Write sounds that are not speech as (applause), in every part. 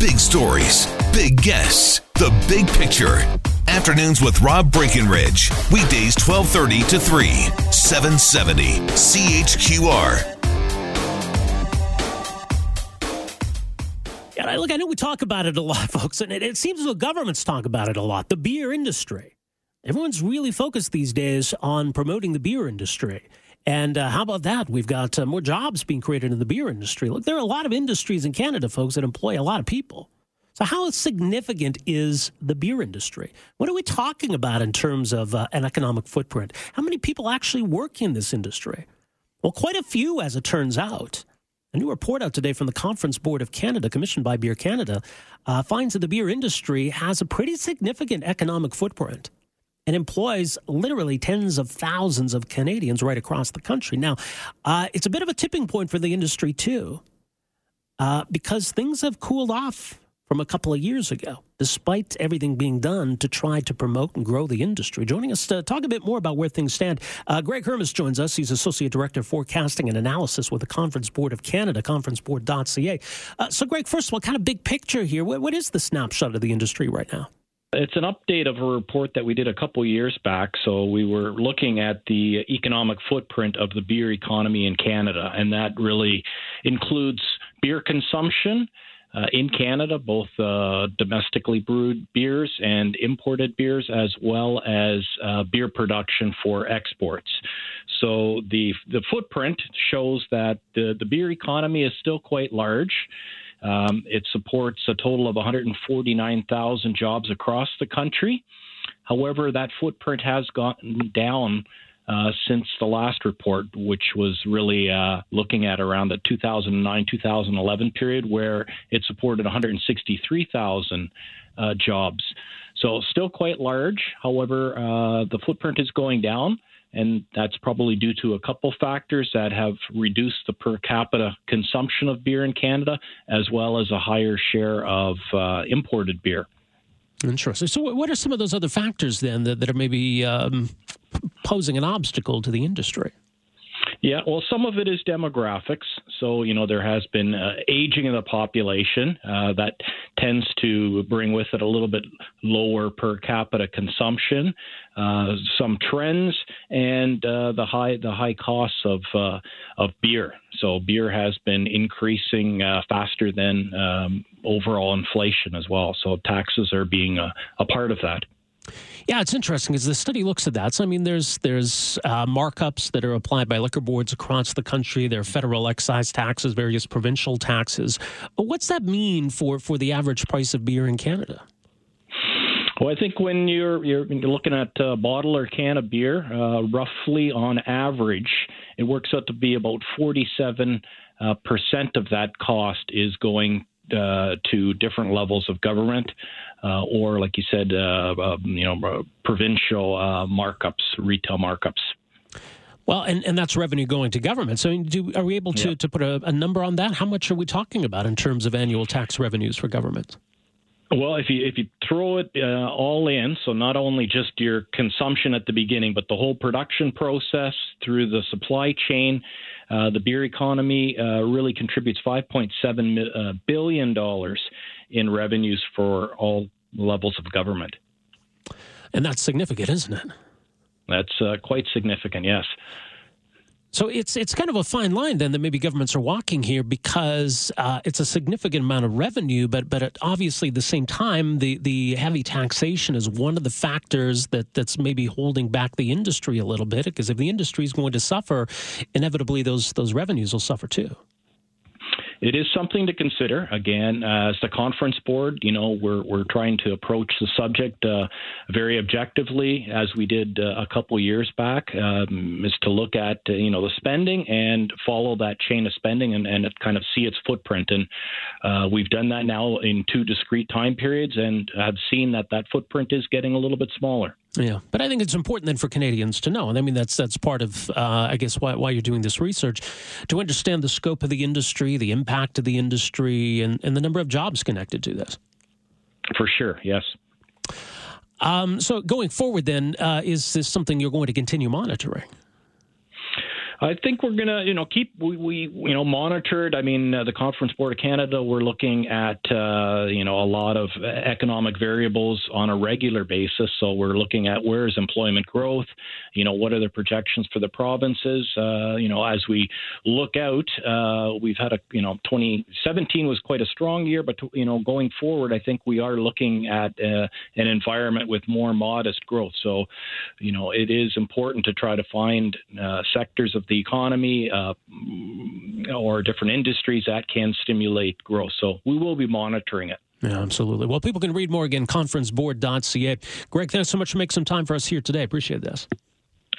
Big stories, big guests, the big picture. Afternoons with Rob Breckenridge. Weekdays 1230 to 3, 770 CHQR. Yeah, look, I know we talk about it a lot, (laughs) folks, and it, it seems the governments talk about it a lot. The beer industry. Everyone's really focused these days on promoting the beer industry. And uh, how about that? We've got uh, more jobs being created in the beer industry. Look, there are a lot of industries in Canada, folks, that employ a lot of people. So, how significant is the beer industry? What are we talking about in terms of uh, an economic footprint? How many people actually work in this industry? Well, quite a few, as it turns out. A new report out today from the Conference Board of Canada, commissioned by Beer Canada, uh, finds that the beer industry has a pretty significant economic footprint and employs literally tens of thousands of Canadians right across the country. Now, uh, it's a bit of a tipping point for the industry, too, uh, because things have cooled off from a couple of years ago, despite everything being done to try to promote and grow the industry. Joining us to talk a bit more about where things stand, uh, Greg Hermus joins us. He's Associate Director of Forecasting and Analysis with the Conference Board of Canada, conferenceboard.ca. Uh, so, Greg, first of all, kind of big picture here. what, what is the snapshot of the industry right now? It's an update of a report that we did a couple years back. So we were looking at the economic footprint of the beer economy in Canada, and that really includes beer consumption. Uh, in Canada, both uh, domestically brewed beers and imported beers, as well as uh, beer production for exports. So the the footprint shows that the, the beer economy is still quite large. Um, it supports a total of 149,000 jobs across the country. However, that footprint has gotten down uh, since the last report, which was really uh, looking at around the 2009 2011 period, where it supported 163,000 uh, jobs. So, still quite large. However, uh, the footprint is going down and that's probably due to a couple factors that have reduced the per capita consumption of beer in Canada, as well as a higher share of uh, imported beer. Interesting. So, what are some of those other factors then that, that are maybe um, posing an obstacle to the industry? Yeah, well, some of it is demographics. So, you know, there has been uh, aging of the population uh, that tends to bring with it a little bit lower per capita consumption, uh, some trends, and uh, the high the high costs of uh, of beer. So, beer has been increasing uh, faster than um, overall inflation as well. So, taxes are being a, a part of that. Yeah, it's interesting because the study looks at that. So, I mean, there's there's uh, markups that are applied by liquor boards across the country. There are federal excise taxes, various provincial taxes. But what's that mean for for the average price of beer in Canada? Well, I think when you're you're looking at a bottle or can of beer, uh, roughly on average, it works out to be about 47 uh, percent of that cost is going uh, to different levels of government uh, or, like you said, uh, uh you know, uh, provincial uh, markups, retail markups. Well, and, and that's revenue going to government. So, do, are we able to, yeah. to put a, a number on that? How much are we talking about in terms of annual tax revenues for government? Well, if you if you throw it uh, all in, so not only just your consumption at the beginning, but the whole production process through the supply chain, uh, the beer economy uh, really contributes 5.7 billion dollars in revenues for all levels of government. And that's significant, isn't it? That's uh, quite significant, yes. So it's it's kind of a fine line then that maybe governments are walking here because uh, it's a significant amount of revenue, but but obviously at the same time the the heavy taxation is one of the factors that that's maybe holding back the industry a little bit because if the industry is going to suffer, inevitably those those revenues will suffer too. It is something to consider. Again, as the conference board, you know, we're we're trying to approach the subject uh, very objectively, as we did uh, a couple years back, um, is to look at uh, you know the spending and follow that chain of spending and, and kind of see its footprint. And uh, we've done that now in two discrete time periods, and have seen that that footprint is getting a little bit smaller. Yeah, but I think it's important then for Canadians to know, and I mean that's that's part of, uh, I guess, why, why you're doing this research, to understand the scope of the industry, the impact of the industry, and, and the number of jobs connected to this. For sure, yes. Um, so going forward, then, uh, is this something you're going to continue monitoring? I think we're gonna, you know, keep we, we you know monitored. I mean, uh, the Conference Board of Canada, we're looking at uh, you know a lot of economic variables on a regular basis. So we're looking at where is employment growth, you know, what are the projections for the provinces. Uh, you know, as we look out, uh, we've had a you know 2017 was quite a strong year, but you know going forward, I think we are looking at uh, an environment with more modest growth. So, you know, it is important to try to find uh, sectors of the economy uh, or different industries that can stimulate growth. So we will be monitoring it. Yeah, absolutely. Well, people can read more again, conferenceboard.ca. Greg, thanks so much for making some time for us here today. Appreciate this.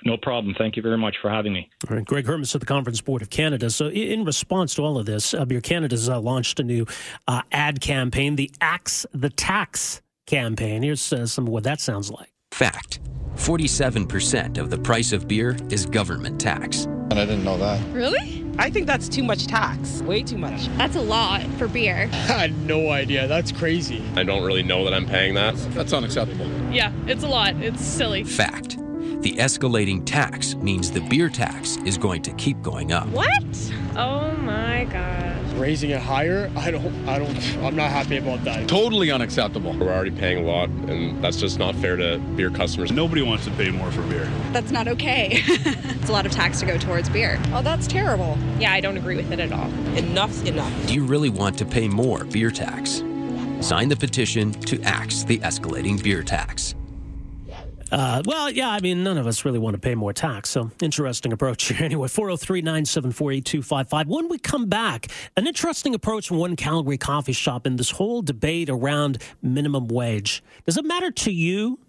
No problem. Thank you very much for having me. All right, Greg Hermus of the Conference Board of Canada. So, in response to all of this, uh, Beer Canada's uh, launched a new uh, ad campaign, the Axe the Tax campaign. Here's uh, some of what that sounds like. Fact 47% of the price of beer is government tax. And I didn't know that. Really? I think that's too much tax. Way too much. That's a lot for beer. (laughs) I had no idea. That's crazy. I don't really know that I'm paying that. That's unacceptable. Yeah, it's a lot. It's silly. Fact. The escalating tax means the beer tax is going to keep going up. What? Oh my god. Raising it higher? I don't I don't I'm not happy about that. Totally unacceptable. We're already paying a lot and that's just not fair to beer customers. Nobody wants to pay more for beer. That's not okay. (laughs) it's a lot of tax to go towards beer. Oh, that's terrible. Yeah, I don't agree with it at all. Enough's enough. Do you really want to pay more beer tax? Sign the petition to axe the escalating beer tax. Uh, well, yeah, I mean, none of us really want to pay more tax. So, interesting approach here. (laughs) Anyway, 403 974 8255. When we come back, an interesting approach from one Calgary coffee shop in this whole debate around minimum wage. Does it matter to you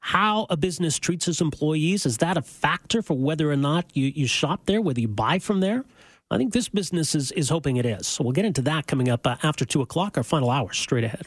how a business treats its employees? Is that a factor for whether or not you, you shop there, whether you buy from there? I think this business is, is hoping it is. So, we'll get into that coming up uh, after 2 o'clock, our final hour, straight ahead.